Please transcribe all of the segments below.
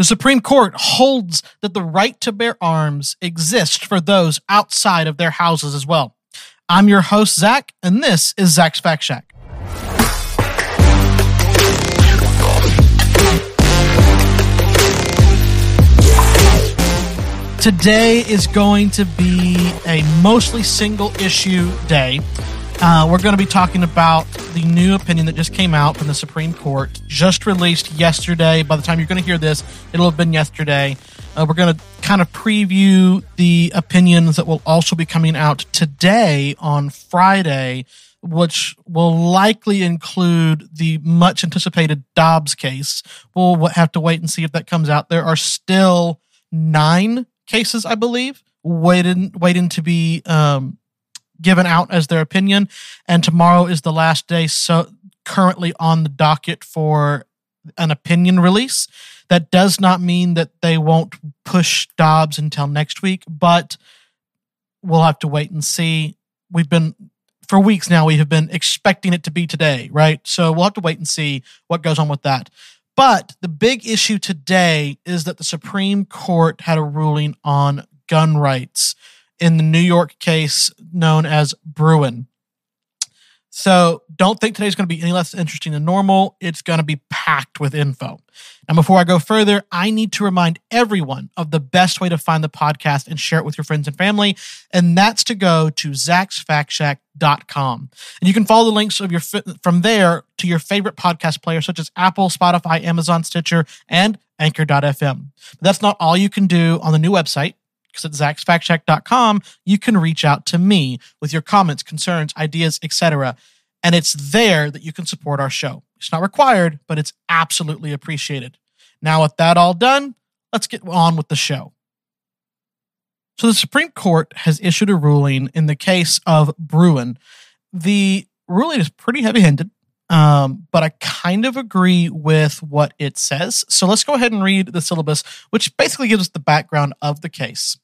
The Supreme Court holds that the right to bear arms exists for those outside of their houses as well. I'm your host, Zach, and this is Zach's Fact Shack. Today is going to be a mostly single issue day. Uh, we're going to be talking about the new opinion that just came out from the Supreme Court, just released yesterday. By the time you're going to hear this, it'll have been yesterday. Uh, we're going to kind of preview the opinions that will also be coming out today on Friday, which will likely include the much anticipated Dobbs case. We'll have to wait and see if that comes out. There are still nine cases, I believe, waiting waiting to be um, given out as their opinion. And tomorrow is the last day, so currently on the docket for an opinion release. That does not mean that they won't push Dobbs until next week, but we'll have to wait and see. We've been for weeks now. We have been expecting it to be today, right? So we'll have to wait and see what goes on with that. But the big issue today is that the Supreme Court had a ruling on gun rights in the New York case known as Bruen. So don't think today's going to be any less interesting than normal. It's going to be packed with info. And before I go further, I need to remind everyone of the best way to find the podcast and share it with your friends and family. And that's to go to zachsfactshack.com. And you can follow the links of your from there to your favorite podcast player, such as Apple, Spotify, Amazon, Stitcher, and Anchor.fm. But that's not all you can do on the new website at zachsfactshack.com, you can reach out to me with your comments, concerns, ideas, etc. And it's there that you can support our show. It's not required, but it's absolutely appreciated. Now, with that all done, let's get on with the show. So, the Supreme Court has issued a ruling in the case of Bruen. The ruling is pretty heavy handed, um, but I kind of agree with what it says. So, let's go ahead and read the syllabus, which basically gives us the background of the case.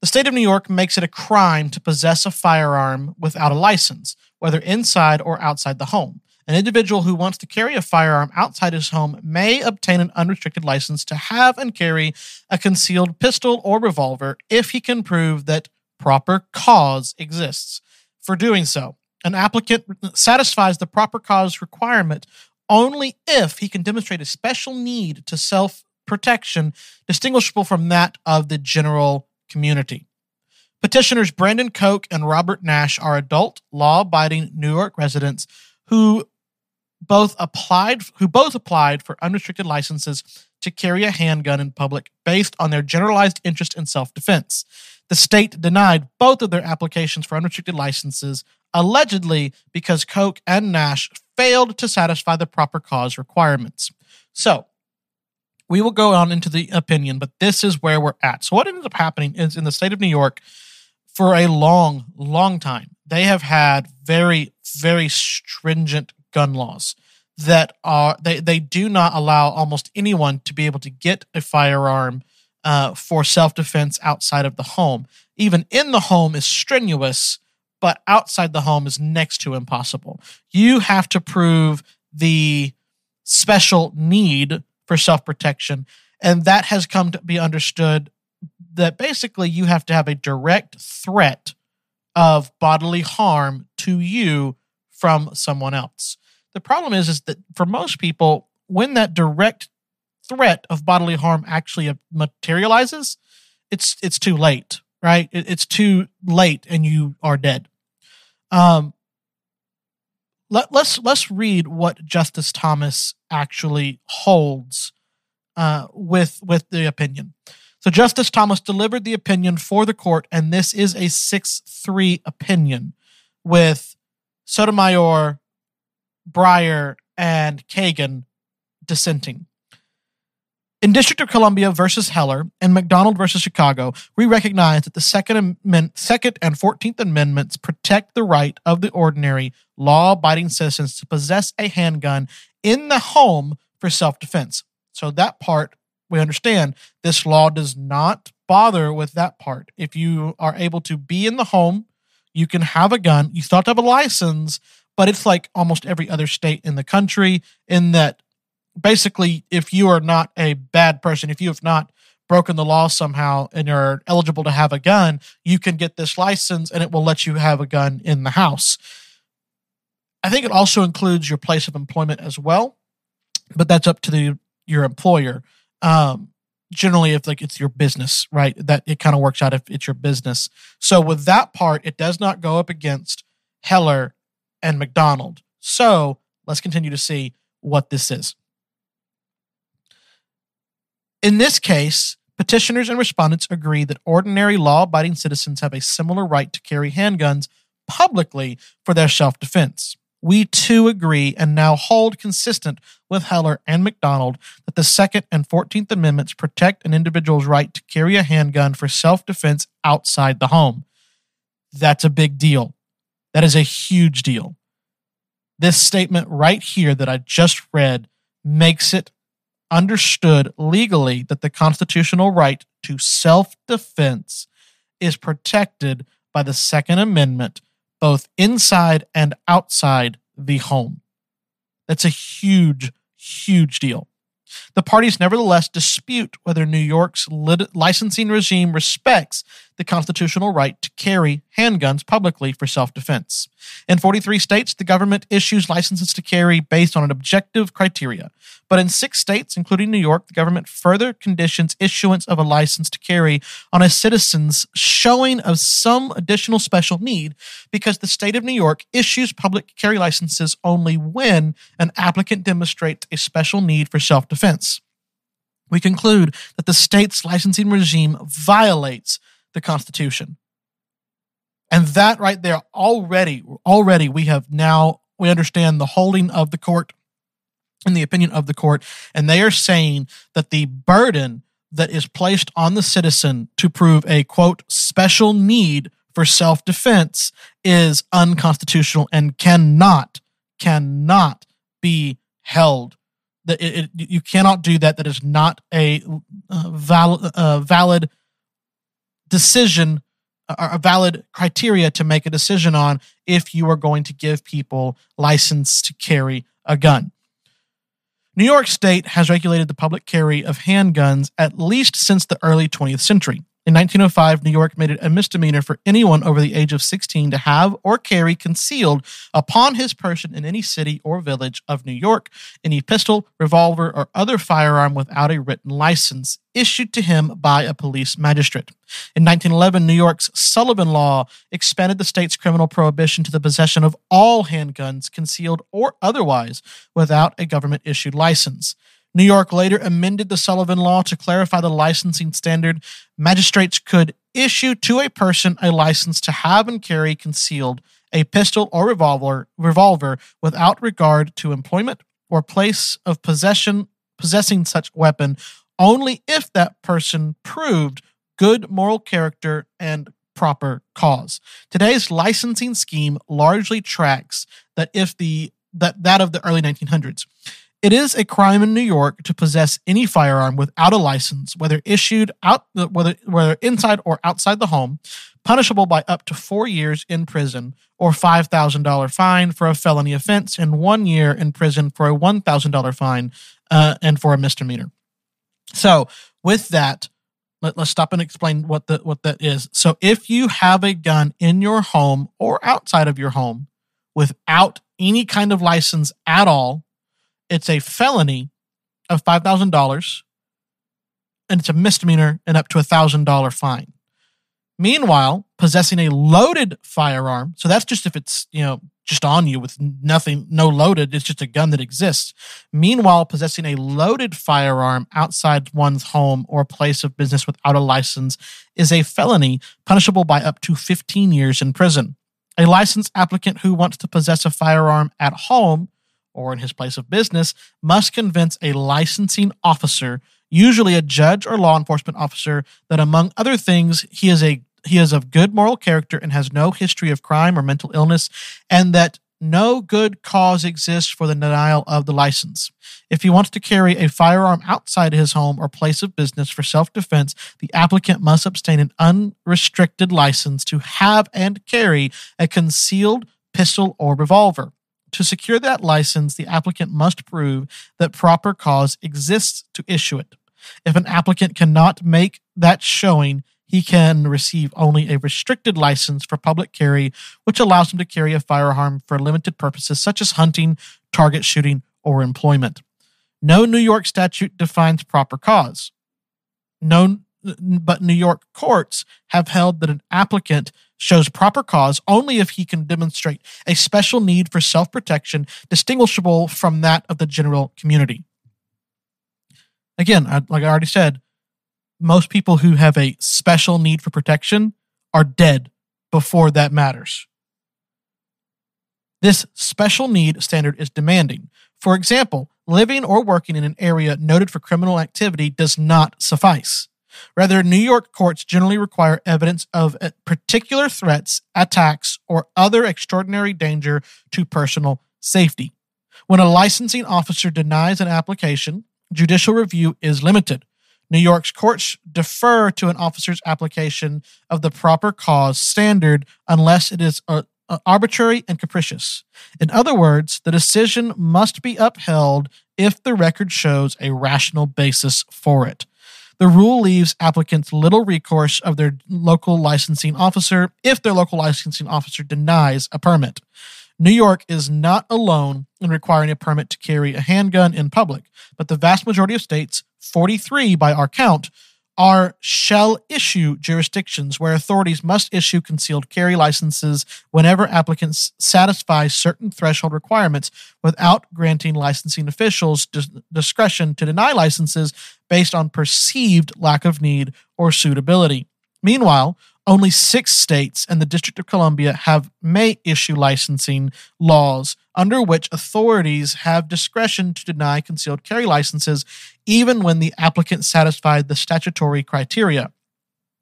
The state of New York makes it a crime to possess a firearm without a license, whether inside or outside the home. An individual who wants to carry a firearm outside his home may obtain an unrestricted license to have and carry a concealed pistol or revolver if he can prove that proper cause exists for doing so. An applicant satisfies the proper cause requirement only if he can demonstrate a special need to self protection distinguishable from that of the general community. Petitioners Brandon Koch and Robert Nash are adult, law-abiding New York residents who both applied who both applied for unrestricted licenses to carry a handgun in public based on their generalized interest in self-defense. The state denied both of their applications for unrestricted licenses allegedly because Koch and Nash failed to satisfy the proper cause requirements. So, we will go on into the opinion, but this is where we're at. So, what ended up happening is in the state of New York, for a long, long time, they have had very, very stringent gun laws that are they they do not allow almost anyone to be able to get a firearm uh, for self defense outside of the home. Even in the home is strenuous, but outside the home is next to impossible. You have to prove the special need for self protection. And that has come to be understood that basically you have to have a direct threat of bodily harm to you from someone else. The problem is, is that for most people, when that direct threat of bodily harm actually materializes, it's it's too late, right? it's too late, and you are dead. Um, let, let's let's read what Justice Thomas actually holds uh, with with the opinion. So Justice Thomas delivered the opinion for the court, and this is a six-three opinion with Sotomayor, Breyer, and Kagan dissenting. In District of Columbia versus Heller and McDonald versus Chicago, we recognize that the Second, Amendment, Second and Fourteenth Amendments protect the right of the ordinary, law-abiding citizens to possess a handgun in the home for self-defense. So that part we understand. This law does not bother with that part. If you are able to be in the home, you can have a gun. You still have to have a license, but it's like almost every other state in the country in that basically, if you are not a bad person, if you have not broken the law somehow and you're eligible to have a gun, you can get this license and it will let you have a gun in the house. I think it also includes your place of employment as well, but that's up to the your employer. Um, generally, if like it's your business, right? That it kind of works out if it's your business. So with that part, it does not go up against Heller and McDonald. So let's continue to see what this is. In this case, petitioners and respondents agree that ordinary law abiding citizens have a similar right to carry handguns publicly for their self defense. We too agree and now hold consistent with Heller and McDonald that the Second and Fourteenth Amendments protect an individual's right to carry a handgun for self defense outside the home. That's a big deal. That is a huge deal. This statement right here that I just read makes it understood legally that the constitutional right to self defense is protected by the Second Amendment, both inside and outside the home. That's a huge, huge deal. The parties nevertheless dispute whether New York's licensing regime respects the constitutional right to carry handguns publicly for self defense. In 43 states, the government issues licenses to carry based on an objective criteria. But in six states, including New York, the government further conditions issuance of a license to carry on a citizen's showing of some additional special need because the state of New York issues public carry licenses only when an applicant demonstrates a special need for self defense. We conclude that the state's licensing regime violates the Constitution. And that right there, already, already we have now, we understand the holding of the court and the opinion of the court. And they are saying that the burden that is placed on the citizen to prove a quote special need for self defense is unconstitutional and cannot, cannot be held. That it, it, you cannot do that. That is not a uh, valid, uh, valid decision or a valid criteria to make a decision on if you are going to give people license to carry a gun. New York State has regulated the public carry of handguns at least since the early 20th century. In 1905, New York made it a misdemeanor for anyone over the age of 16 to have or carry concealed upon his person in any city or village of New York any pistol, revolver, or other firearm without a written license issued to him by a police magistrate. In 1911, New York's Sullivan Law expanded the state's criminal prohibition to the possession of all handguns, concealed or otherwise, without a government issued license. New York later amended the Sullivan Law to clarify the licensing standard. Magistrates could issue to a person a license to have and carry concealed a pistol or revolver, revolver without regard to employment or place of possession possessing such weapon only if that person proved good moral character and proper cause. Today's licensing scheme largely tracks that if the that that of the early 1900s. It is a crime in New York to possess any firearm without a license, whether issued out whether whether inside or outside the home, punishable by up to 4 years in prison or $5,000 fine for a felony offense and 1 year in prison for a $1,000 fine uh, and for a misdemeanor. So, with that, let, us stop and explain what the what that is. So, if you have a gun in your home or outside of your home without any kind of license at all, it's a felony of $5,000 and it's a misdemeanor and up to a $1,000 fine. Meanwhile, possessing a loaded firearm, so that's just if it's, you know, just on you with nothing, no loaded, it's just a gun that exists. Meanwhile, possessing a loaded firearm outside one's home or place of business without a license is a felony punishable by up to 15 years in prison. A licensed applicant who wants to possess a firearm at home or in his place of business must convince a licensing officer, usually a judge or law enforcement officer, that among other things, he is a he is of good moral character and has no history of crime or mental illness, and that no good cause exists for the denial of the license. If he wants to carry a firearm outside his home or place of business for self defense, the applicant must obtain an unrestricted license to have and carry a concealed pistol or revolver. To secure that license, the applicant must prove that proper cause exists to issue it. If an applicant cannot make that showing, he can receive only a restricted license for public carry, which allows him to carry a firearm for limited purposes such as hunting, target shooting, or employment. No New York statute defines proper cause. No, but New York courts have held that an applicant shows proper cause only if he can demonstrate a special need for self protection distinguishable from that of the general community. Again, like I already said, most people who have a special need for protection are dead before that matters. This special need standard is demanding. For example, living or working in an area noted for criminal activity does not suffice. Rather, New York courts generally require evidence of uh, particular threats, attacks, or other extraordinary danger to personal safety. When a licensing officer denies an application, judicial review is limited. New York's courts defer to an officer's application of the proper cause standard unless it is uh, uh, arbitrary and capricious. In other words, the decision must be upheld if the record shows a rational basis for it. The rule leaves applicants little recourse of their local licensing officer if their local licensing officer denies a permit. New York is not alone in requiring a permit to carry a handgun in public, but the vast majority of states, 43 by our count, are shall issue jurisdictions where authorities must issue concealed carry licenses whenever applicants satisfy certain threshold requirements without granting licensing officials discretion to deny licenses based on perceived lack of need or suitability. Meanwhile, only six states and the District of Columbia have may issue licensing laws under which authorities have discretion to deny concealed carry licenses even when the applicant satisfied the statutory criteria.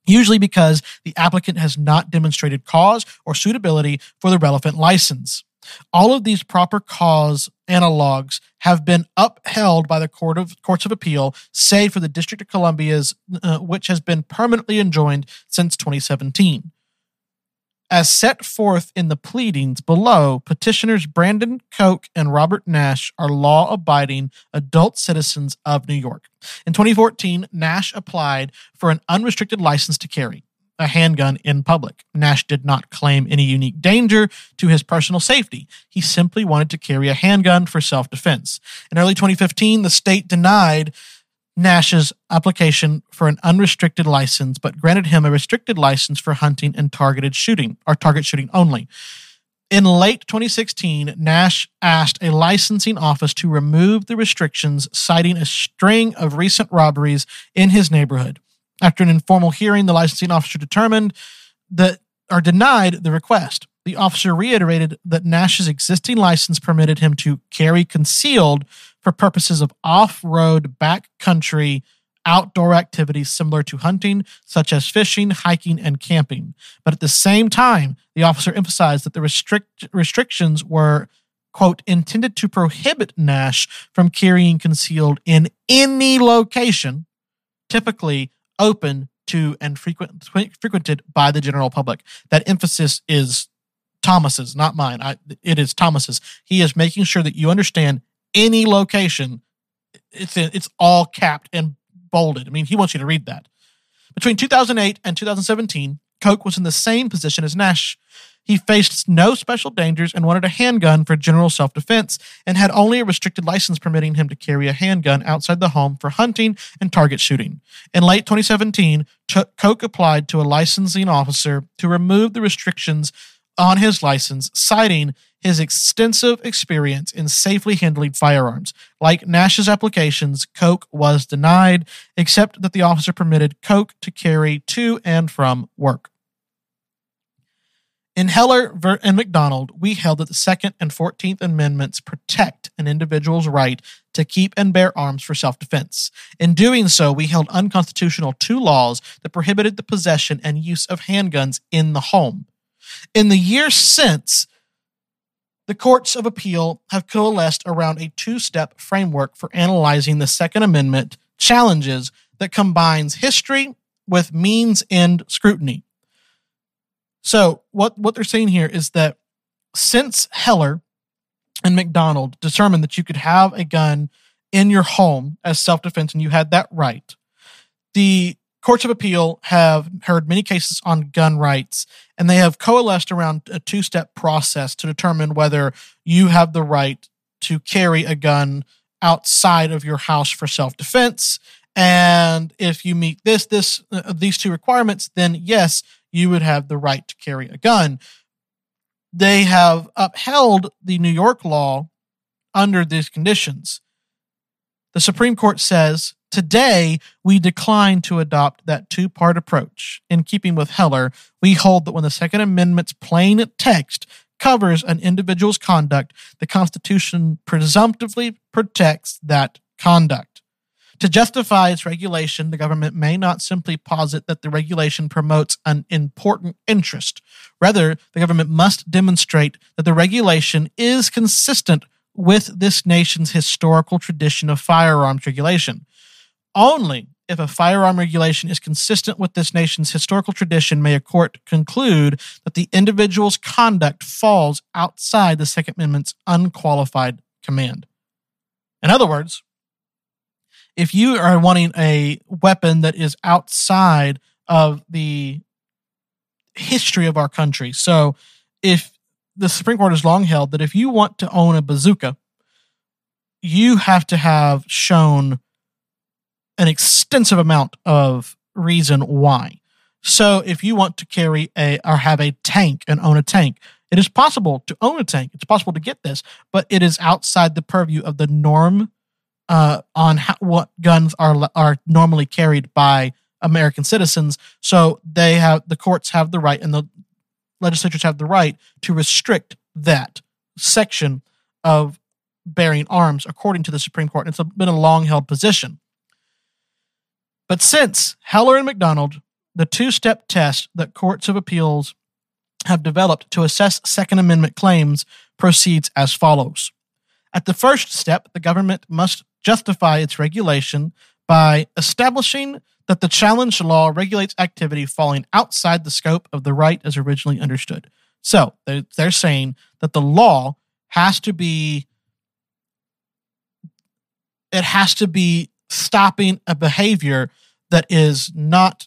Usually because the applicant has not demonstrated cause or suitability for the relevant license. All of these proper cause analogs have been upheld by the Court of Courts of Appeal, save for the District of Columbia's, uh, which has been permanently enjoined since 2017. As set forth in the pleadings below, petitioners Brandon Koch and Robert Nash are law abiding adult citizens of New York. In 2014, Nash applied for an unrestricted license to carry a handgun in public. Nash did not claim any unique danger to his personal safety. He simply wanted to carry a handgun for self defense. In early 2015, the state denied Nash's application for an unrestricted license, but granted him a restricted license for hunting and targeted shooting, or target shooting only. In late 2016, Nash asked a licensing office to remove the restrictions, citing a string of recent robberies in his neighborhood. After an informal hearing, the licensing officer determined that or denied the request. The officer reiterated that Nash's existing license permitted him to carry concealed for purposes of off-road backcountry outdoor activities similar to hunting, such as fishing, hiking, and camping. But at the same time, the officer emphasized that the restrict- restrictions were, quote, intended to prohibit Nash from carrying concealed in any location, typically open to and frequent, frequented by the general public. That emphasis is Thomas's, not mine. I, it is Thomas's. He is making sure that you understand any location. It's in, it's all capped and bolded. I mean, he wants you to read that. Between 2008 and 2017, Koch was in the same position as Nash. He faced no special dangers and wanted a handgun for general self defense and had only a restricted license permitting him to carry a handgun outside the home for hunting and target shooting. In late 2017, Koch applied to a licensing officer to remove the restrictions on his license, citing his extensive experience in safely handling firearms. Like Nash's applications, Koch was denied, except that the officer permitted Koch to carry to and from work. In Heller and McDonald, we held that the Second and Fourteenth Amendments protect an individual's right to keep and bear arms for self defense. In doing so, we held unconstitutional two laws that prohibited the possession and use of handguns in the home. In the years since, the courts of appeal have coalesced around a two step framework for analyzing the Second Amendment challenges that combines history with means end scrutiny. So what what they're saying here is that since Heller, and McDonald determined that you could have a gun in your home as self defense and you had that right, the courts of appeal have heard many cases on gun rights and they have coalesced around a two step process to determine whether you have the right to carry a gun outside of your house for self defense. And if you meet this, this, uh, these two requirements, then yes, you would have the right to carry a gun. They have upheld the New York law under these conditions. The Supreme Court says today we decline to adopt that two part approach. In keeping with Heller, we hold that when the Second Amendment's plain text covers an individual's conduct, the Constitution presumptively protects that conduct. To justify its regulation, the government may not simply posit that the regulation promotes an important interest. Rather, the government must demonstrate that the regulation is consistent with this nation's historical tradition of firearms regulation. Only if a firearm regulation is consistent with this nation's historical tradition may a court conclude that the individual's conduct falls outside the Second Amendment's unqualified command. In other words, if you are wanting a weapon that is outside of the history of our country, so if the Supreme Court has long held that if you want to own a bazooka, you have to have shown an extensive amount of reason why. So if you want to carry a or have a tank and own a tank, it is possible to own a tank. It's possible to get this, but it is outside the purview of the norm uh, on how, what guns are are normally carried by American citizens. So they have the courts have the right and the legislatures have the right to restrict that section of bearing arms according to the Supreme Court. And It's been a long held position. But since Heller and McDonald, the two step test that courts of appeals have developed to assess Second Amendment claims proceeds as follows. At the first step, the government must justify its regulation by establishing that the challenge law regulates activity falling outside the scope of the right as originally understood. So they're saying that the law has to be it has to be stopping a behavior that is not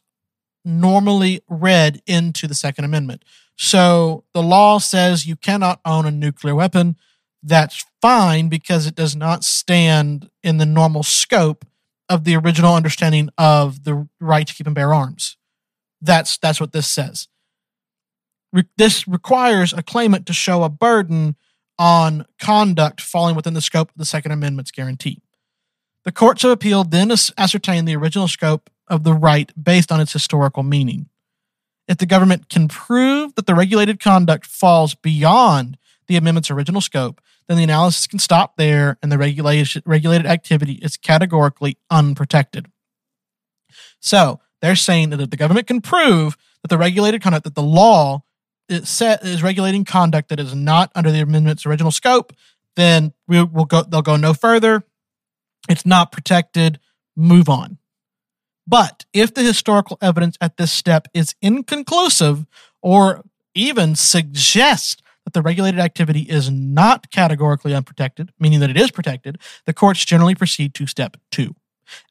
normally read into the Second Amendment. So the law says you cannot own a nuclear weapon. That's fine because it does not stand in the normal scope of the original understanding of the right to keep and bear arms. That's that's what this says. Re- this requires a claimant to show a burden on conduct falling within the scope of the Second Amendment's guarantee. The courts of appeal then ascertain the original scope of the right based on its historical meaning. If the government can prove that the regulated conduct falls beyond the amendment's original scope, then the analysis can stop there and the regulation, regulated activity is categorically unprotected. So they're saying that if the government can prove that the regulated conduct, that the law is, set, is regulating conduct that is not under the amendment's original scope, then we will go. They'll go no further. It's not protected. Move on. But if the historical evidence at this step is inconclusive or even suggests that the regulated activity is not categorically unprotected, meaning that it is protected, the courts generally proceed to step two.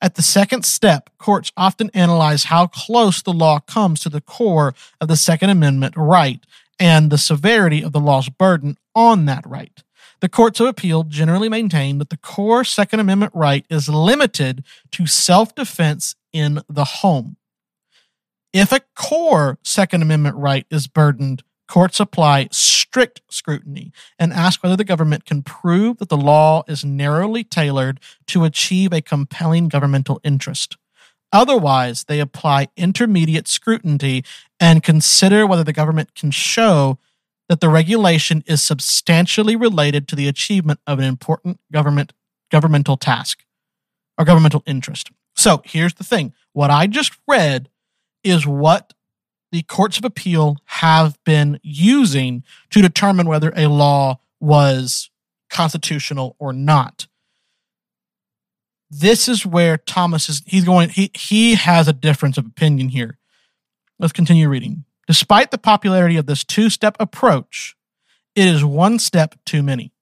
At the second step, courts often analyze how close the law comes to the core of the Second Amendment right and the severity of the law's burden on that right. The courts of appeal generally maintain that the core Second Amendment right is limited to self defense in the home. If a core Second Amendment right is burdened, courts apply strict scrutiny and ask whether the government can prove that the law is narrowly tailored to achieve a compelling governmental interest. Otherwise, they apply intermediate scrutiny and consider whether the government can show that the regulation is substantially related to the achievement of an important government governmental task or governmental interest. So here's the thing what I just read is what the courts of appeal have been using to determine whether a law was constitutional or not. This is where Thomas is he's going he he has a difference of opinion here. Let's continue reading. Despite the popularity of this two-step approach, it is one step too many.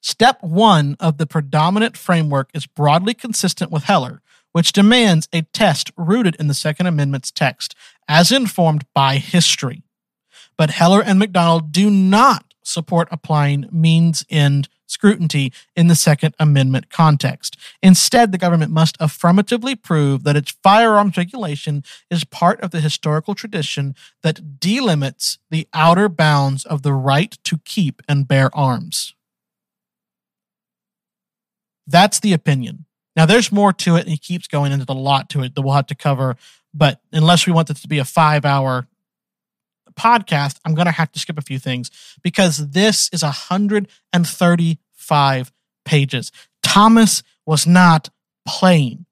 Step one of the predominant framework is broadly consistent with Heller, which demands a test rooted in the Second Amendment's text, as informed by history. But Heller and McDonald do not support applying means end scrutiny in the Second Amendment context. Instead, the government must affirmatively prove that its firearms regulation is part of the historical tradition that delimits the outer bounds of the right to keep and bear arms. That's the opinion. Now, there's more to it, and he keeps going into a lot to it that we'll have to cover. But unless we want this to be a five hour podcast, I'm going to have to skip a few things because this is 135 pages. Thomas was not playing.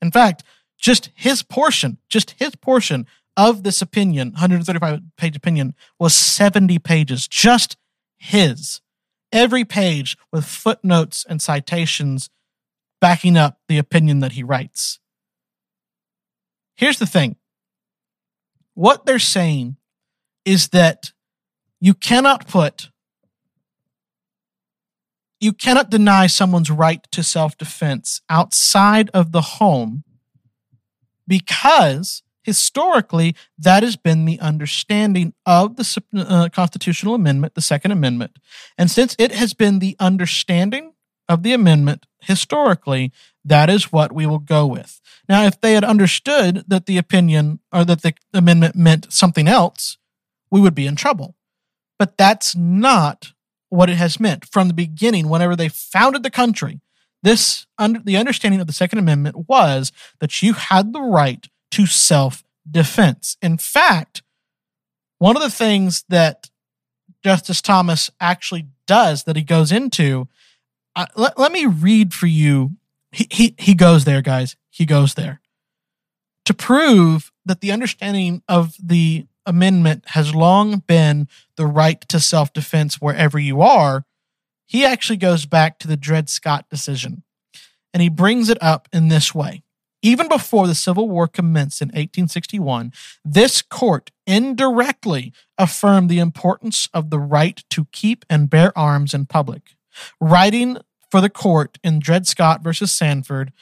In fact, just his portion, just his portion of this opinion, 135 page opinion, was 70 pages. Just his. Every page with footnotes and citations backing up the opinion that he writes. Here's the thing what they're saying is that you cannot put you cannot deny someone's right to self-defense outside of the home because historically that has been the understanding of the uh, constitutional amendment the second amendment and since it has been the understanding of the amendment historically, that is what we will go with. Now, if they had understood that the opinion or that the amendment meant something else, we would be in trouble. But that's not what it has meant from the beginning. Whenever they founded the country, this under the understanding of the Second Amendment was that you had the right to self defense. In fact, one of the things that Justice Thomas actually does that he goes into let, let me read for you. He, he, he goes there, guys. He goes there to prove that the understanding of the amendment has long been the right to self defense wherever you are. He actually goes back to the Dred Scott decision and he brings it up in this way. Even before the Civil War commenced in 1861, this court indirectly affirmed the importance of the right to keep and bear arms in public. Writing for the court in Dred Scott versus Sandford,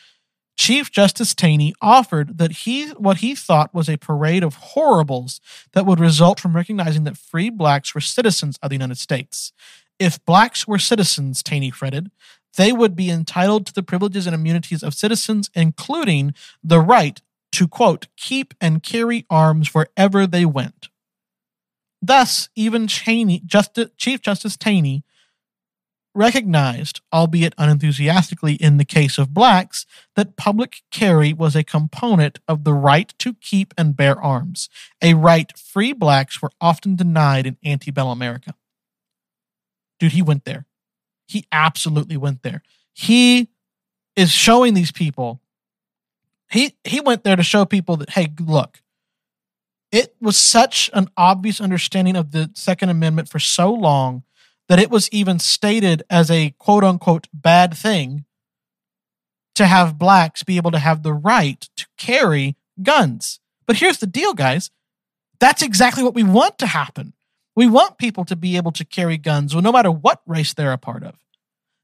Chief Justice Taney offered that he what he thought was a parade of horribles that would result from recognizing that free blacks were citizens of the United States. If blacks were citizens, Taney fretted, they would be entitled to the privileges and immunities of citizens, including the right to quote keep and carry arms wherever they went. Thus, even Cheney, Chief Justice Taney recognized, albeit unenthusiastically in the case of blacks, that public carry was a component of the right to keep and bear arms, a right free blacks were often denied in antebellum America. Dude, he went there. He absolutely went there. He is showing these people. He he went there to show people that hey, look. It was such an obvious understanding of the Second Amendment for so long that it was even stated as a quote unquote bad thing to have blacks be able to have the right to carry guns. But here's the deal, guys. That's exactly what we want to happen. We want people to be able to carry guns no matter what race they're a part of.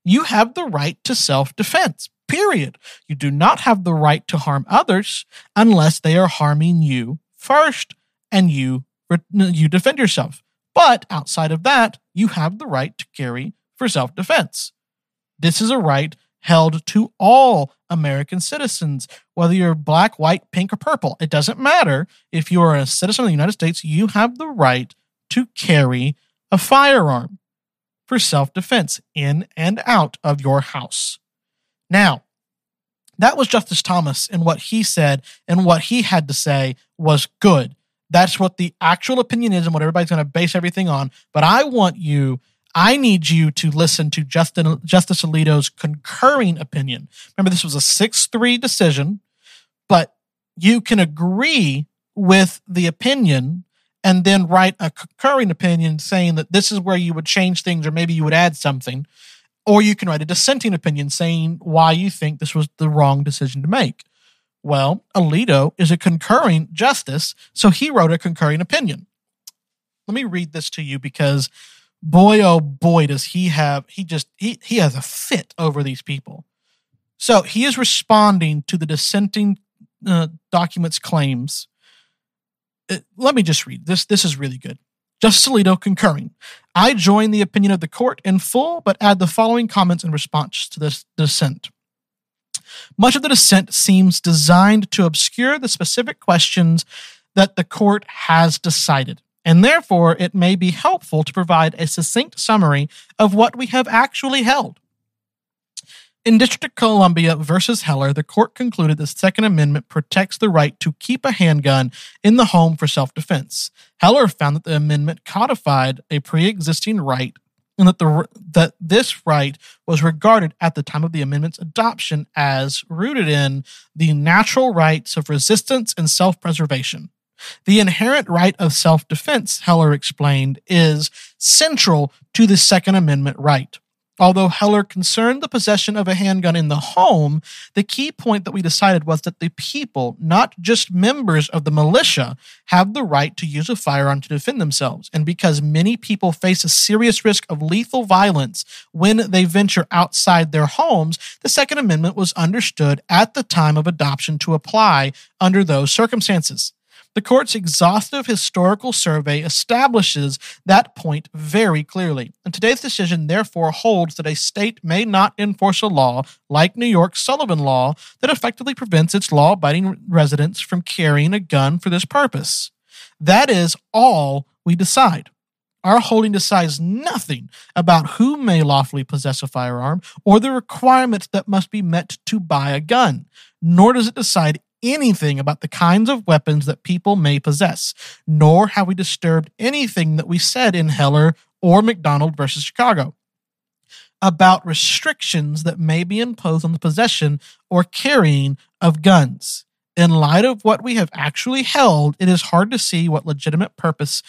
You have the right to self defense, period. You do not have the right to harm others unless they are harming you first and you, you defend yourself. But outside of that, you have the right to carry for self defense. This is a right held to all American citizens, whether you're black, white, pink, or purple. It doesn't matter. If you are a citizen of the United States, you have the right to carry a firearm for self defense in and out of your house. Now, that was Justice Thomas, and what he said and what he had to say was good. That's what the actual opinion is and what everybody's going to base everything on. But I want you, I need you to listen to Justin, Justice Alito's concurring opinion. Remember, this was a 6 3 decision, but you can agree with the opinion and then write a concurring opinion saying that this is where you would change things or maybe you would add something. Or you can write a dissenting opinion saying why you think this was the wrong decision to make. Well, Alito is a concurring justice, so he wrote a concurring opinion. Let me read this to you because boy oh boy does he have he just he he has a fit over these people. So he is responding to the dissenting uh, documents claims. Uh, let me just read this. This is really good. Justice Alito concurring. I join the opinion of the court in full, but add the following comments in response to this dissent. Much of the dissent seems designed to obscure the specific questions that the court has decided, and therefore it may be helpful to provide a succinct summary of what we have actually held. In District of Columbia versus Heller, the court concluded the Second Amendment protects the right to keep a handgun in the home for self defense. Heller found that the amendment codified a pre existing right and that, the, that this right was regarded at the time of the amendment's adoption as rooted in the natural rights of resistance and self preservation. The inherent right of self defense, Heller explained, is central to the Second Amendment right. Although Heller concerned the possession of a handgun in the home, the key point that we decided was that the people, not just members of the militia, have the right to use a firearm to defend themselves. And because many people face a serious risk of lethal violence when they venture outside their homes, the Second Amendment was understood at the time of adoption to apply under those circumstances. The court's exhaustive historical survey establishes that point very clearly. And today's decision therefore holds that a state may not enforce a law like New York's Sullivan Law that effectively prevents its law abiding residents from carrying a gun for this purpose. That is all we decide. Our holding decides nothing about who may lawfully possess a firearm or the requirements that must be met to buy a gun, nor does it decide anything about the kinds of weapons that people may possess, nor have we disturbed anything that we said in Heller or McDonald versus Chicago about restrictions that may be imposed on the possession or carrying of guns. In light of what we have actually held, it is hard to see what legitimate purpose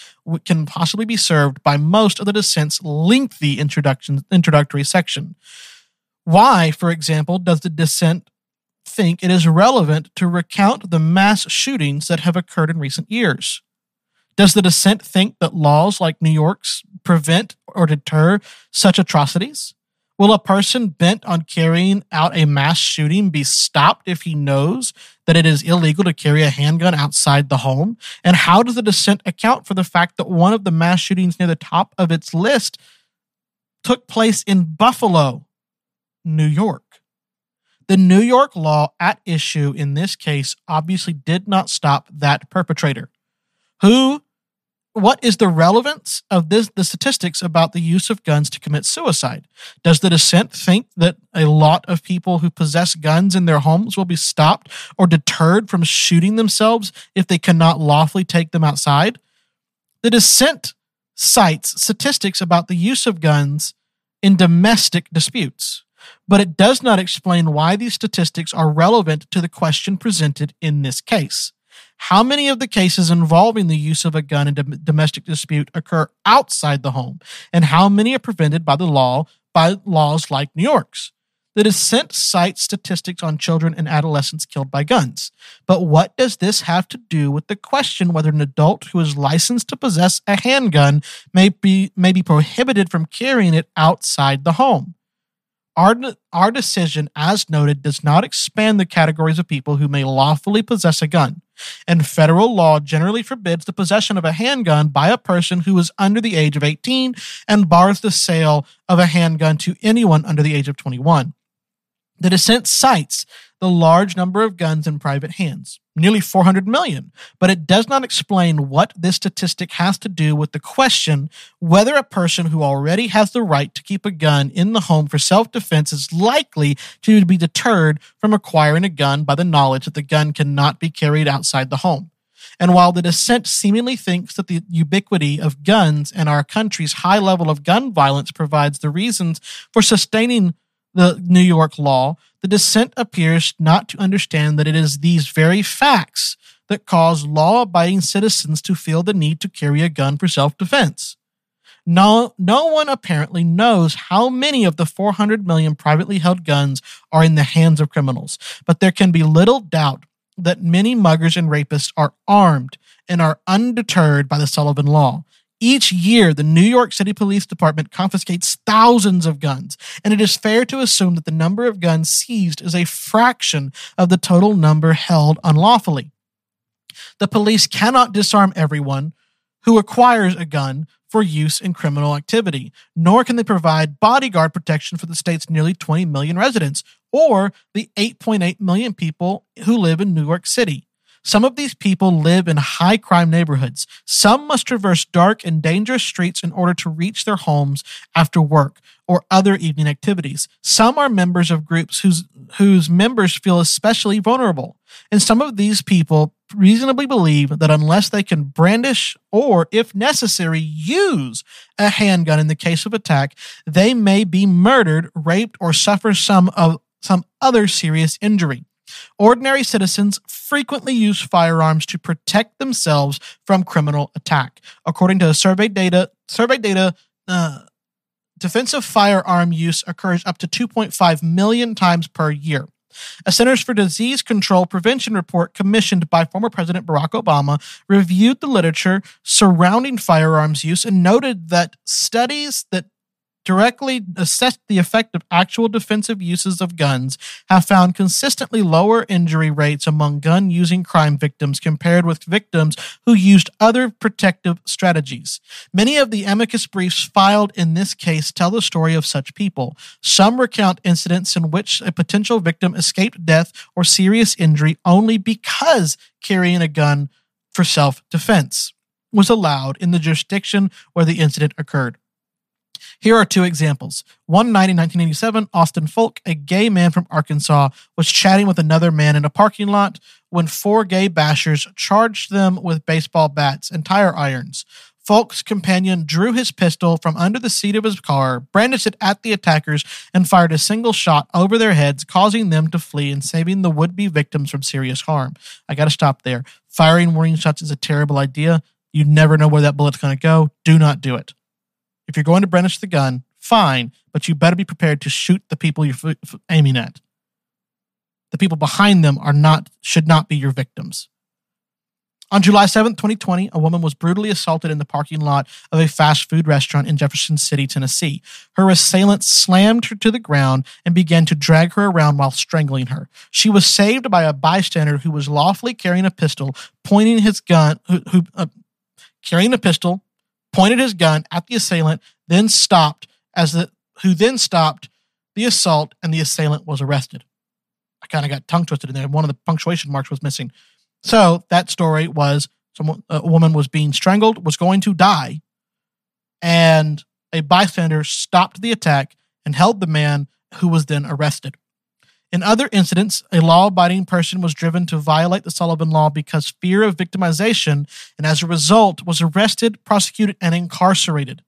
can possibly be served by most of the dissent's lengthy introduction, introductory section. Why, for example, does the dissent think it is relevant to recount the mass shootings that have occurred in recent years? Does the dissent think that laws like New York's prevent or deter such atrocities? Will a person bent on carrying out a mass shooting be stopped if he knows that it is illegal to carry a handgun outside the home? And how does the dissent account for the fact that one of the mass shootings near the top of its list took place in Buffalo, New York? The New York law at issue in this case obviously did not stop that perpetrator. Who what is the relevance of this the statistics about the use of guns to commit suicide? Does the dissent think that a lot of people who possess guns in their homes will be stopped or deterred from shooting themselves if they cannot lawfully take them outside? The dissent cites statistics about the use of guns in domestic disputes but it does not explain why these statistics are relevant to the question presented in this case. How many of the cases involving the use of a gun in domestic dispute occur outside the home, and how many are prevented by the law by laws like New York's? The dissent cites statistics on children and adolescents killed by guns. But what does this have to do with the question whether an adult who is licensed to possess a handgun may be, may be prohibited from carrying it outside the home? Our, our decision, as noted, does not expand the categories of people who may lawfully possess a gun, and federal law generally forbids the possession of a handgun by a person who is under the age of 18 and bars the sale of a handgun to anyone under the age of 21. The dissent cites the large number of guns in private hands, nearly 400 million, but it does not explain what this statistic has to do with the question whether a person who already has the right to keep a gun in the home for self defense is likely to be deterred from acquiring a gun by the knowledge that the gun cannot be carried outside the home. And while the dissent seemingly thinks that the ubiquity of guns and our country's high level of gun violence provides the reasons for sustaining the New York law, the dissent appears not to understand that it is these very facts that cause law abiding citizens to feel the need to carry a gun for self defense. No, no one apparently knows how many of the 400 million privately held guns are in the hands of criminals, but there can be little doubt that many muggers and rapists are armed and are undeterred by the Sullivan Law. Each year, the New York City Police Department confiscates thousands of guns, and it is fair to assume that the number of guns seized is a fraction of the total number held unlawfully. The police cannot disarm everyone who acquires a gun for use in criminal activity, nor can they provide bodyguard protection for the state's nearly 20 million residents or the 8.8 million people who live in New York City. Some of these people live in high crime neighborhoods. Some must traverse dark and dangerous streets in order to reach their homes after work or other evening activities. Some are members of groups whose, whose members feel especially vulnerable. And some of these people reasonably believe that unless they can brandish or, if necessary, use a handgun in the case of attack, they may be murdered, raped, or suffer some of some other serious injury. Ordinary citizens frequently use firearms to protect themselves from criminal attack. According to survey data, survey data, uh, defensive firearm use occurs up to 2.5 million times per year. A Centers for Disease Control Prevention report commissioned by former President Barack Obama reviewed the literature surrounding firearms use and noted that studies that directly assessed the effect of actual defensive uses of guns have found consistently lower injury rates among gun using crime victims compared with victims who used other protective strategies. Many of the amicus briefs filed in this case tell the story of such people. Some recount incidents in which a potential victim escaped death or serious injury only because carrying a gun for self defense was allowed in the jurisdiction where the incident occurred. Here are two examples. One night in 1987, Austin Fulk, a gay man from Arkansas, was chatting with another man in a parking lot when four gay bashers charged them with baseball bats and tire irons. Fulk's companion drew his pistol from under the seat of his car, brandished it at the attackers, and fired a single shot over their heads, causing them to flee and saving the would be victims from serious harm. I got to stop there. Firing warning shots is a terrible idea. You never know where that bullet's going to go. Do not do it. If you're going to brandish the gun, fine, but you better be prepared to shoot the people you're f- f- aiming at. The people behind them are not should not be your victims. On July 7th, 2020, a woman was brutally assaulted in the parking lot of a fast food restaurant in Jefferson City, Tennessee. Her assailant slammed her to the ground and began to drag her around while strangling her. She was saved by a bystander who was lawfully carrying a pistol, pointing his gun, who, who uh, carrying a pistol, pointed his gun at the assailant, then stopped as the who then stopped the assault and the assailant was arrested. I kind of got tongue twisted in there. One of the punctuation marks was missing. So that story was someone a woman was being strangled, was going to die, and a bystander stopped the attack and held the man who was then arrested. In other incidents, a law abiding person was driven to violate the Sullivan Law because fear of victimization, and as a result, was arrested, prosecuted, and incarcerated.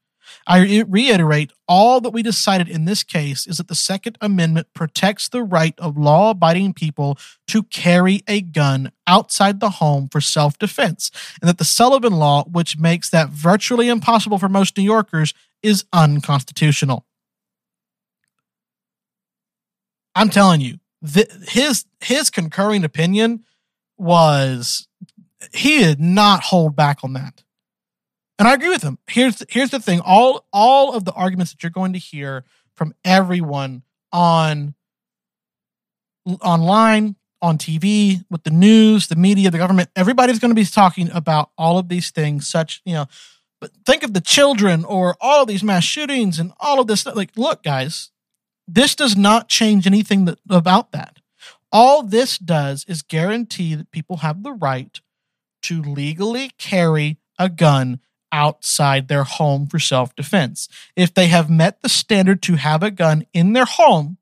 I reiterate all that we decided in this case is that the Second Amendment protects the right of law abiding people to carry a gun outside the home for self defense, and that the Sullivan Law, which makes that virtually impossible for most New Yorkers, is unconstitutional. I'm telling you, his his concurring opinion was he did not hold back on that. And I agree with him. Here's here's the thing. All all of the arguments that you're going to hear from everyone on online, on TV, with the news, the media, the government, everybody's going to be talking about all of these things such, you know, but think of the children or all of these mass shootings and all of this stuff. Like, look, guys, this does not change anything that, about that. All this does is guarantee that people have the right to legally carry a gun outside their home for self defense. If they have met the standard to have a gun in their home,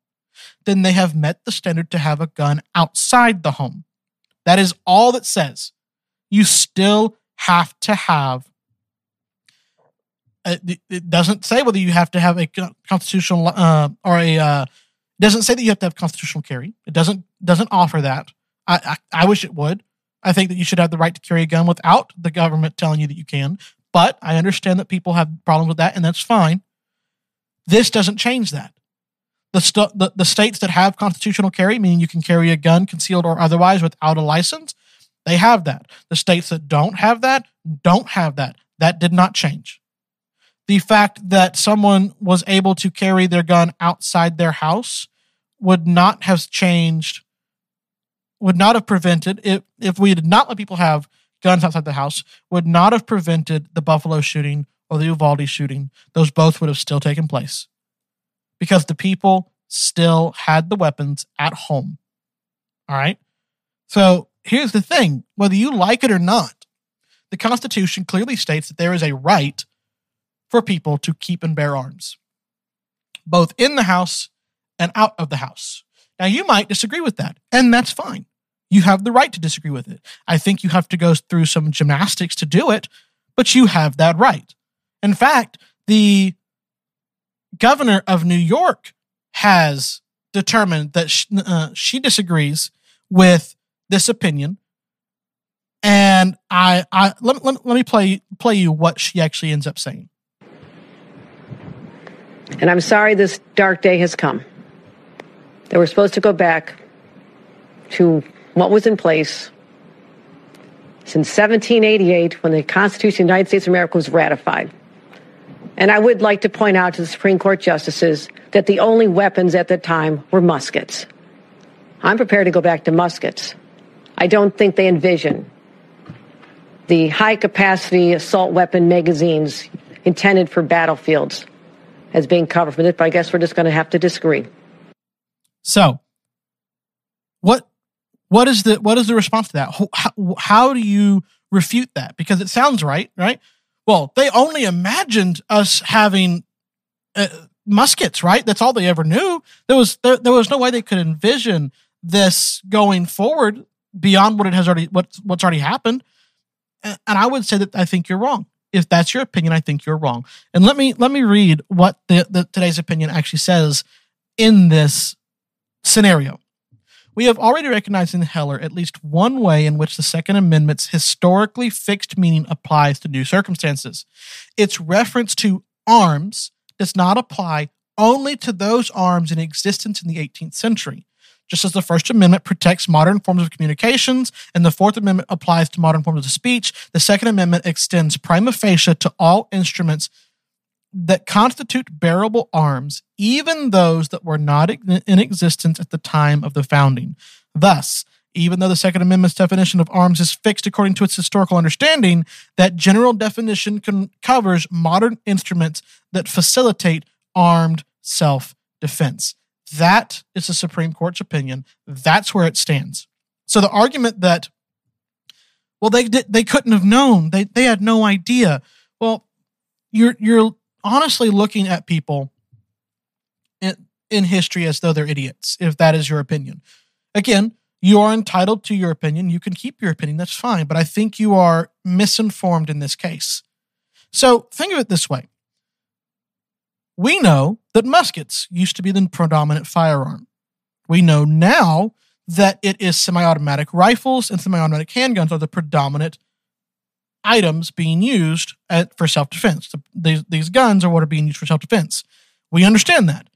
then they have met the standard to have a gun outside the home. That is all that says. You still have to have it doesn't say whether you have to have a constitutional uh, or a uh, doesn't say that you have to have constitutional carry. It doesn't doesn't offer that. I, I, I wish it would. I think that you should have the right to carry a gun without the government telling you that you can. But I understand that people have problems with that, and that's fine. This doesn't change that. The, st- the, the states that have constitutional carry, meaning you can carry a gun concealed or otherwise without a license, they have that. The states that don't have that don't have that. That did not change. The fact that someone was able to carry their gun outside their house would not have changed, would not have prevented, if, if we did not let people have guns outside the house, would not have prevented the Buffalo shooting or the Uvalde shooting. Those both would have still taken place because the people still had the weapons at home. All right. So here's the thing whether you like it or not, the Constitution clearly states that there is a right for people to keep and bear arms, both in the house and out of the house. Now, you might disagree with that, and that's fine. You have the right to disagree with it. I think you have to go through some gymnastics to do it, but you have that right. In fact, the governor of New York has determined that she, uh, she disagrees with this opinion. And I, I let, let, let me play play you what she actually ends up saying. And I'm sorry this dark day has come. That we're supposed to go back to what was in place since 1788 when the Constitution of the United States of America was ratified. And I would like to point out to the Supreme Court justices that the only weapons at the time were muskets. I'm prepared to go back to muskets. I don't think they envision the high capacity assault weapon magazines intended for battlefields as being covered for this, but I guess we're just going to have to disagree. So, what what is the what is the response to that? How, how do you refute that? Because it sounds right, right? Well, they only imagined us having uh, muskets, right? That's all they ever knew. There was there, there was no way they could envision this going forward beyond what it has already what what's already happened. And I would say that I think you're wrong. If that's your opinion, I think you're wrong. And let me let me read what the, the today's opinion actually says in this scenario. We have already recognized in Heller at least one way in which the Second Amendment's historically fixed meaning applies to new circumstances. Its reference to arms does not apply only to those arms in existence in the 18th century. Just as the First Amendment protects modern forms of communications and the Fourth Amendment applies to modern forms of speech, the Second Amendment extends prima facie to all instruments that constitute bearable arms, even those that were not in existence at the time of the founding. Thus, even though the Second Amendment's definition of arms is fixed according to its historical understanding, that general definition can, covers modern instruments that facilitate armed self defense. That is the Supreme Court's opinion. That's where it stands. So the argument that, well, they they couldn't have known, they they had no idea. Well, you're you're honestly looking at people in, in history as though they're idiots, if that is your opinion. Again, you are entitled to your opinion. You can keep your opinion. That's fine. But I think you are misinformed in this case. So think of it this way we know that muskets used to be the predominant firearm. We know now that it is semi automatic rifles and semi automatic handguns are the predominant items being used at, for self defense. The, these, these guns are what are being used for self defense. We understand that.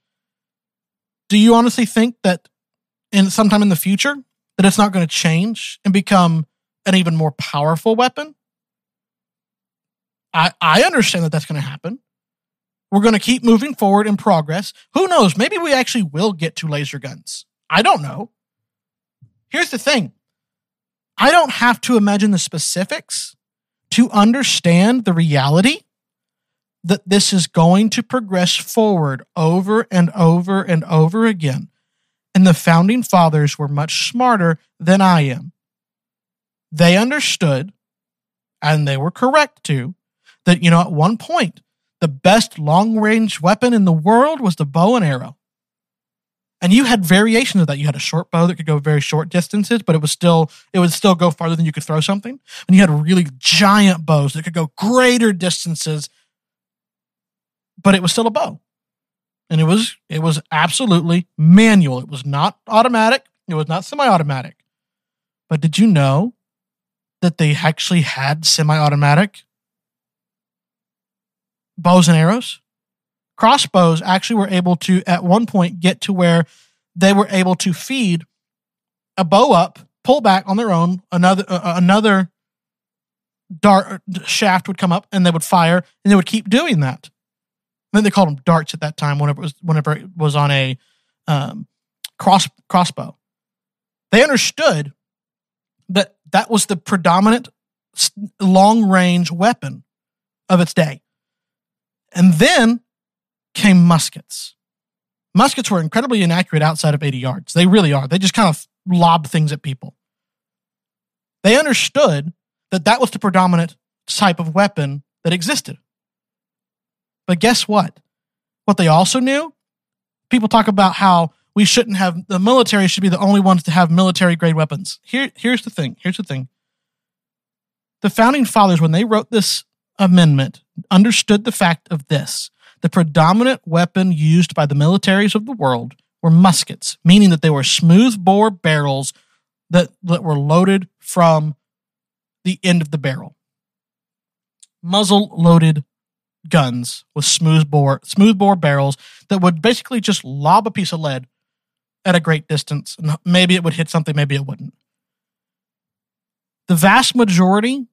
Do you honestly think that in sometime in the future that it's not going to change and become an even more powerful weapon? I, I understand that that's going to happen. We're going to keep moving forward in progress. Who knows? Maybe we actually will get to laser guns. I don't know. Here's the thing I don't have to imagine the specifics to understand the reality that this is going to progress forward over and over and over again. And the founding fathers were much smarter than I am. They understood, and they were correct too, that, you know, at one point, the best long range weapon in the world was the bow and arrow. And you had variations of that. You had a short bow that could go very short distances, but it was still it would still go farther than you could throw something. And you had really giant bows that could go greater distances, but it was still a bow. And it was it was absolutely manual. It was not automatic. It was not semi-automatic. But did you know that they actually had semi-automatic bows and arrows. Crossbows actually were able to, at one point, get to where they were able to feed a bow up, pull back on their own, another uh, another dart shaft would come up and they would fire and they would keep doing that. I think they called them darts at that time whenever it was whenever it was on a um, cross crossbow. They understood that that was the predominant long range weapon of its day. And then came muskets. Muskets were incredibly inaccurate outside of 80 yards. They really are. They just kind of lob things at people. They understood that that was the predominant type of weapon that existed. But guess what? What they also knew? People talk about how we shouldn't have the military should be the only ones to have military grade weapons. Here, here's the thing. Here's the thing. The founding fathers, when they wrote this amendment, understood the fact of this. The predominant weapon used by the militaries of the world were muskets, meaning that they were smooth bore barrels that, that were loaded from the end of the barrel. Muzzle loaded guns with smooth bore smooth bore barrels that would basically just lob a piece of lead at a great distance and maybe it would hit something maybe it wouldn't the vast majority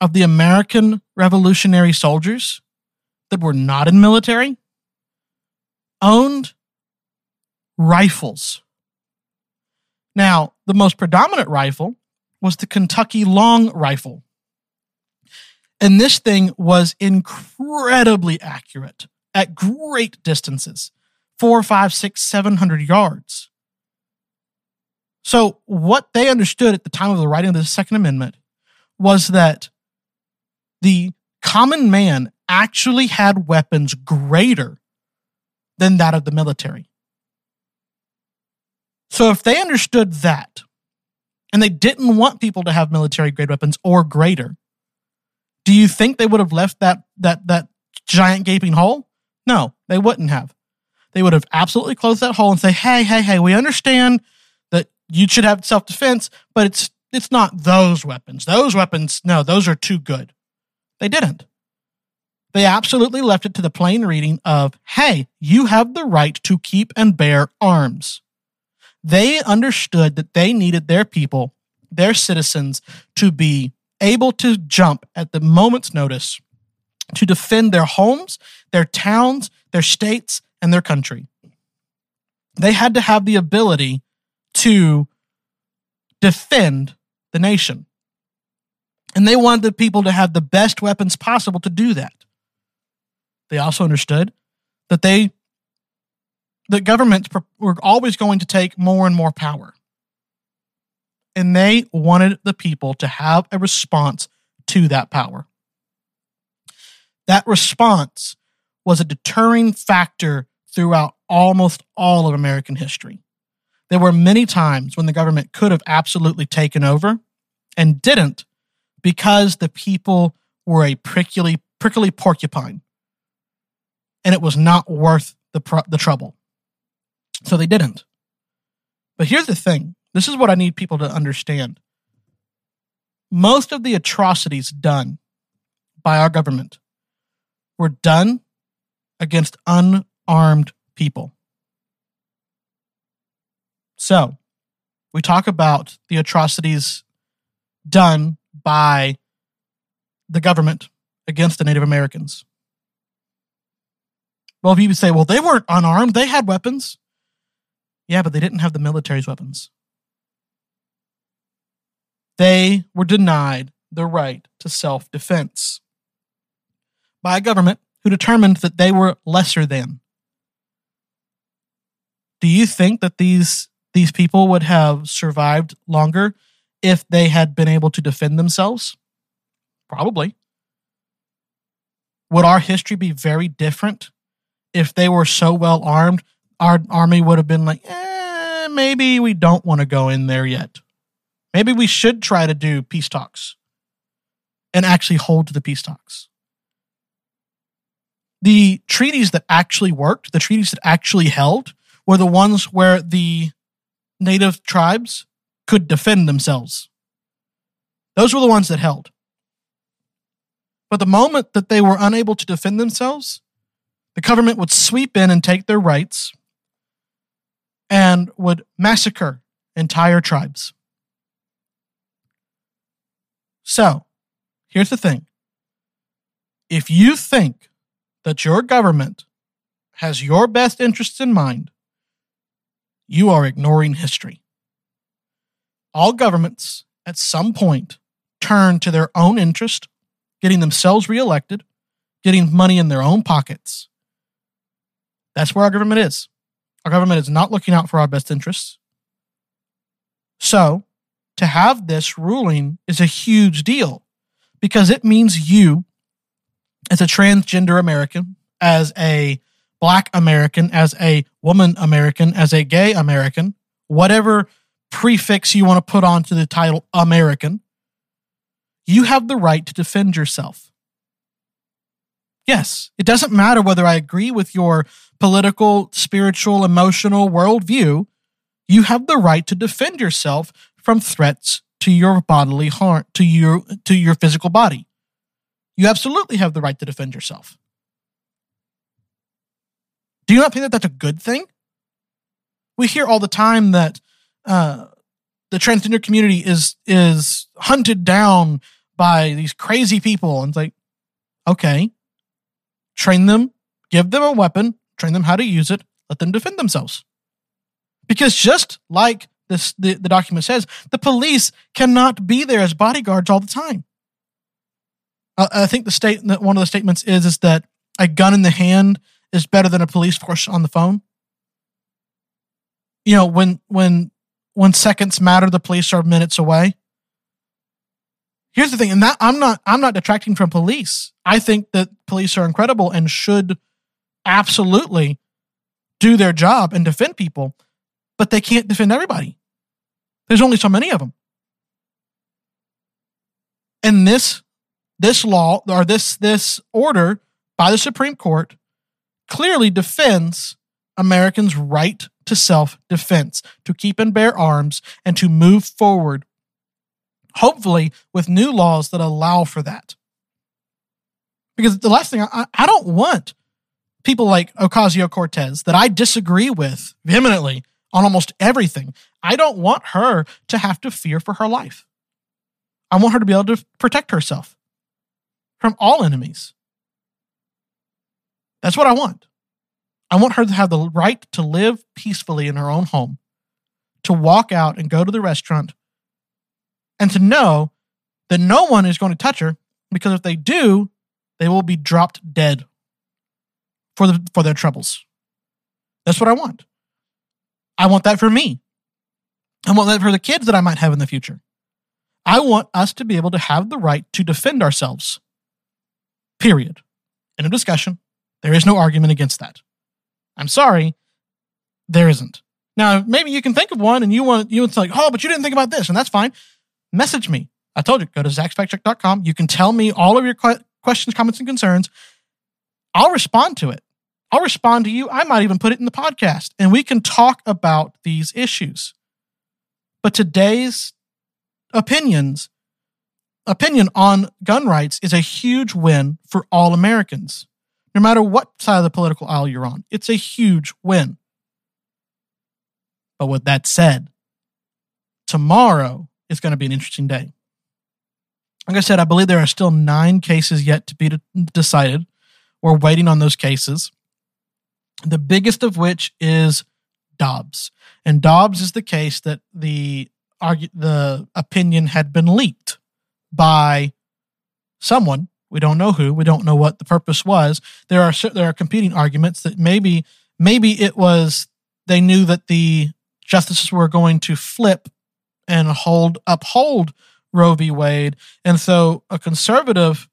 of the american revolutionary soldiers that were not in military owned rifles now the most predominant rifle was the kentucky long rifle and this thing was incredibly accurate at great distances four, five, six, seven hundred yards. So, what they understood at the time of the writing of the Second Amendment was that the common man actually had weapons greater than that of the military. So, if they understood that, and they didn't want people to have military grade weapons or greater, do you think they would have left that that that giant gaping hole? No, they wouldn't have. They would have absolutely closed that hole and say, "Hey, hey, hey, we understand that you should have self-defense, but it's it's not those weapons. Those weapons, no, those are too good." They didn't. They absolutely left it to the plain reading of, "Hey, you have the right to keep and bear arms." They understood that they needed their people, their citizens to be able to jump at the moment's notice to defend their homes, their towns, their states, and their country. They had to have the ability to defend the nation. And they wanted the people to have the best weapons possible to do that. They also understood that they the governments were always going to take more and more power and they wanted the people to have a response to that power. That response was a deterring factor throughout almost all of American history. There were many times when the government could have absolutely taken over and didn't because the people were a prickly, prickly porcupine and it was not worth the, the trouble. So they didn't. But here's the thing this is what I need people to understand. Most of the atrocities done by our government were done against unarmed people. So, we talk about the atrocities done by the government against the Native Americans. Well, if you say, well, they weren't unarmed, they had weapons. Yeah, but they didn't have the military's weapons they were denied the right to self defense by a government who determined that they were lesser than. Do you think that these these people would have survived longer if they had been able to defend themselves? Probably. Would our history be very different if they were so well armed? Our army would have been like, eh, maybe we don't want to go in there yet. Maybe we should try to do peace talks and actually hold to the peace talks. The treaties that actually worked, the treaties that actually held, were the ones where the native tribes could defend themselves. Those were the ones that held. But the moment that they were unable to defend themselves, the government would sweep in and take their rights and would massacre entire tribes. So, Here's the thing if you think that your government has your best interests in mind, you are ignoring history. All governments at some point turn to their own interest, getting themselves reelected, getting money in their own pockets. That's where our government is. Our government is not looking out for our best interests. So, to have this ruling is a huge deal because it means you, as a transgender American, as a black American, as a woman American, as a gay American, whatever prefix you want to put onto the title American, you have the right to defend yourself. Yes, it doesn't matter whether I agree with your political, spiritual, emotional worldview. You have the right to defend yourself from threats to your bodily harm, to your to your physical body. You absolutely have the right to defend yourself. Do you not think that that's a good thing? We hear all the time that uh, the transgender community is is hunted down by these crazy people, and it's like, okay, train them, give them a weapon, train them how to use it, let them defend themselves. Because just like this, the, the document says, the police cannot be there as bodyguards all the time. I think the state one of the statements is is that a gun in the hand is better than a police force on the phone. You know, when when when seconds matter, the police are minutes away. Here's the thing, and that I'm not I'm not detracting from police. I think that police are incredible and should absolutely do their job and defend people, but they can't defend everybody. There's only so many of them. And this this law or this this order by the Supreme Court clearly defends Americans' right to self defense, to keep and bear arms, and to move forward, hopefully, with new laws that allow for that. Because the last thing, I, I don't want people like Ocasio Cortez that I disagree with vehemently on almost everything. I don't want her to have to fear for her life. I want her to be able to protect herself from all enemies. That's what I want. I want her to have the right to live peacefully in her own home, to walk out and go to the restaurant, and to know that no one is going to touch her because if they do, they will be dropped dead for the for their troubles. That's what I want. I want that for me. I want that for the kids that I might have in the future. I want us to be able to have the right to defend ourselves. Period. In a discussion, there is no argument against that. I'm sorry, there isn't. Now, maybe you can think of one and you want you to like, oh, but you didn't think about this, and that's fine. Message me. I told you, go to zachsfactshack.com. You can tell me all of your questions, comments, and concerns. I'll respond to it. I'll respond to you. I might even put it in the podcast and we can talk about these issues. But today's opinions, opinion on gun rights is a huge win for all Americans no matter what side of the political aisle you're on. It's a huge win. But with that said, tomorrow is going to be an interesting day. Like I said, I believe there are still nine cases yet to be decided. We're waiting on those cases. The biggest of which is Dobbs. And Dobbs is the case that the argue, the opinion had been leaked by someone we don't know who. We don't know what the purpose was. There are there are competing arguments that maybe maybe it was they knew that the justices were going to flip and hold uphold Roe v. Wade, and so a conservative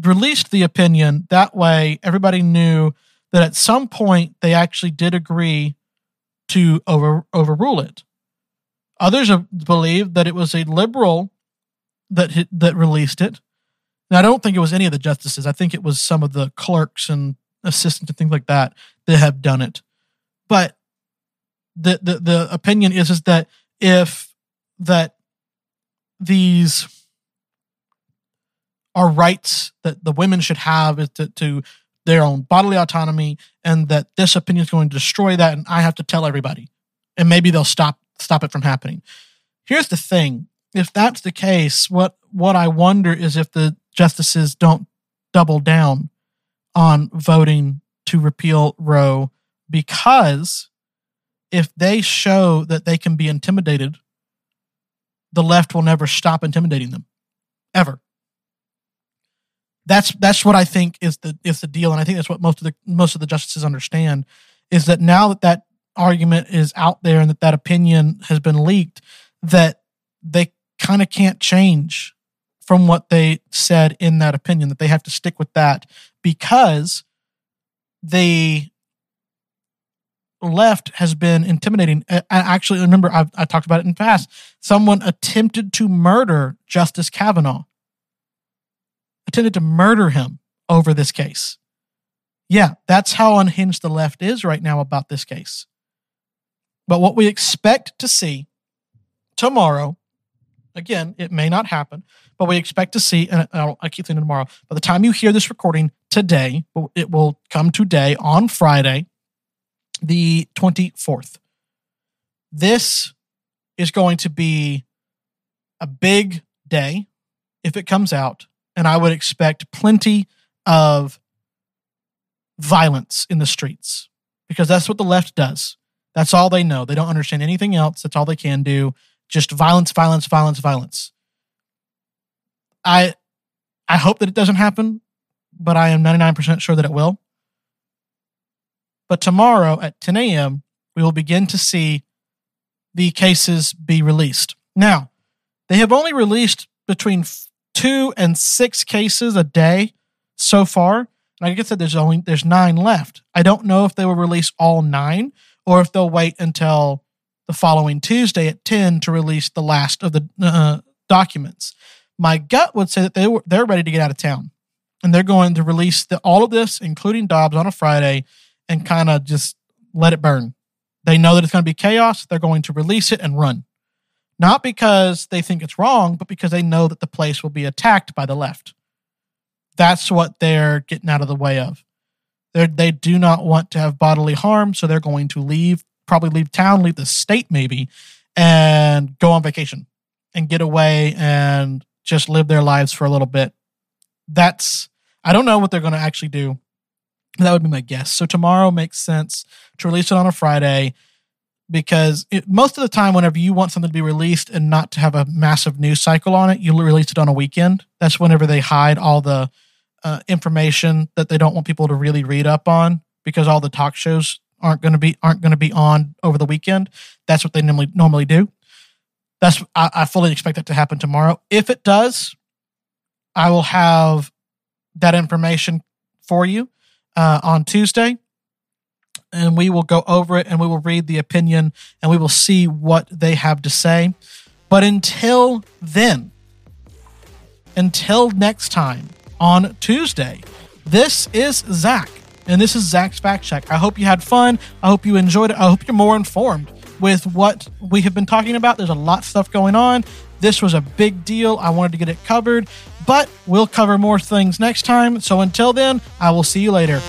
released the opinion that way. Everybody knew that at some point they actually did agree to over overrule it. Others believe that it was a liberal that that released it now, I don't think it was any of the justices. I think it was some of the clerks and assistants and things like that that have done it. But the the, the opinion is is that if that these are rights that the women should have is to, to their own bodily autonomy and that this opinion is going to destroy that and I have to tell everybody and maybe they'll stop stop it from happening. Here's the thing. if that's the case, what what I wonder is if the justices don't double down on voting to repeal Roe because if they show that they can be intimidated, the left will never stop intimidating them ever. That's that's what I think is the is the deal, and I think that's what most of the most of the justices understand is that now that that argument is out there and that that opinion has been leaked, that they kind of can't change from what they said in that opinion. That they have to stick with that because the left has been intimidating. I actually remember I've, I talked about it in the past. Someone attempted to murder Justice Kavanaugh attempted to murder him over this case. Yeah, that's how unhinged the left is right now about this case. But what we expect to see tomorrow, again, it may not happen, but we expect to see, and I keep thinking tomorrow, by the time you hear this recording today, it will come today on Friday, the 24th. This is going to be a big day if it comes out and I would expect plenty of violence in the streets because that's what the left does. That's all they know. They don't understand anything else. That's all they can do. Just violence, violence, violence, violence. I I hope that it doesn't happen, but I am 99% sure that it will. But tomorrow at 10 a.m., we will begin to see the cases be released. Now, they have only released between two and six cases a day so far. Like I said, there's only there's nine left. I don't know if they will release all nine or if they'll wait until the following Tuesday at ten to release the last of the uh, documents. My gut would say that they were they're ready to get out of town, and they're going to release the, all of this, including Dobbs, on a Friday, and kind of just let it burn. They know that it's going to be chaos. They're going to release it and run not because they think it's wrong, but because they know that the place will be attacked by the left. That's what they're getting out of the way of. They're, they do not want to have bodily harm, so they're going to leave, probably leave town, leave the state maybe, and go on vacation and get away and just live their lives for a little bit. That's, I don't know what they're going to actually do. That would be my guess. So tomorrow makes sense to release it on a Friday because it, most of the time, whenever you want something to be released and not to have a massive news cycle on it, you release it on a weekend. That's whenever they hide all the uh, information that they don't want people to really read up on because all the talk shows aren't going to be aren't going to be on over the weekend. That's what they normally normally do. That's I, I fully expect that to happen tomorrow. If it does, I will have that information for you uh, on Tuesday and we will go over it and we will read the opinion and we will see what they have to say. But until then, until next time on Tuesday, this is Zach and this is Zach's Fact Shack. I hope you had fun. I hope you enjoyed it. I hope you're more informed with what we have been talking about. There's a lot of stuff going on. This was a big deal. I wanted to get it covered, but we'll cover more things next time. So until then, I will see you later.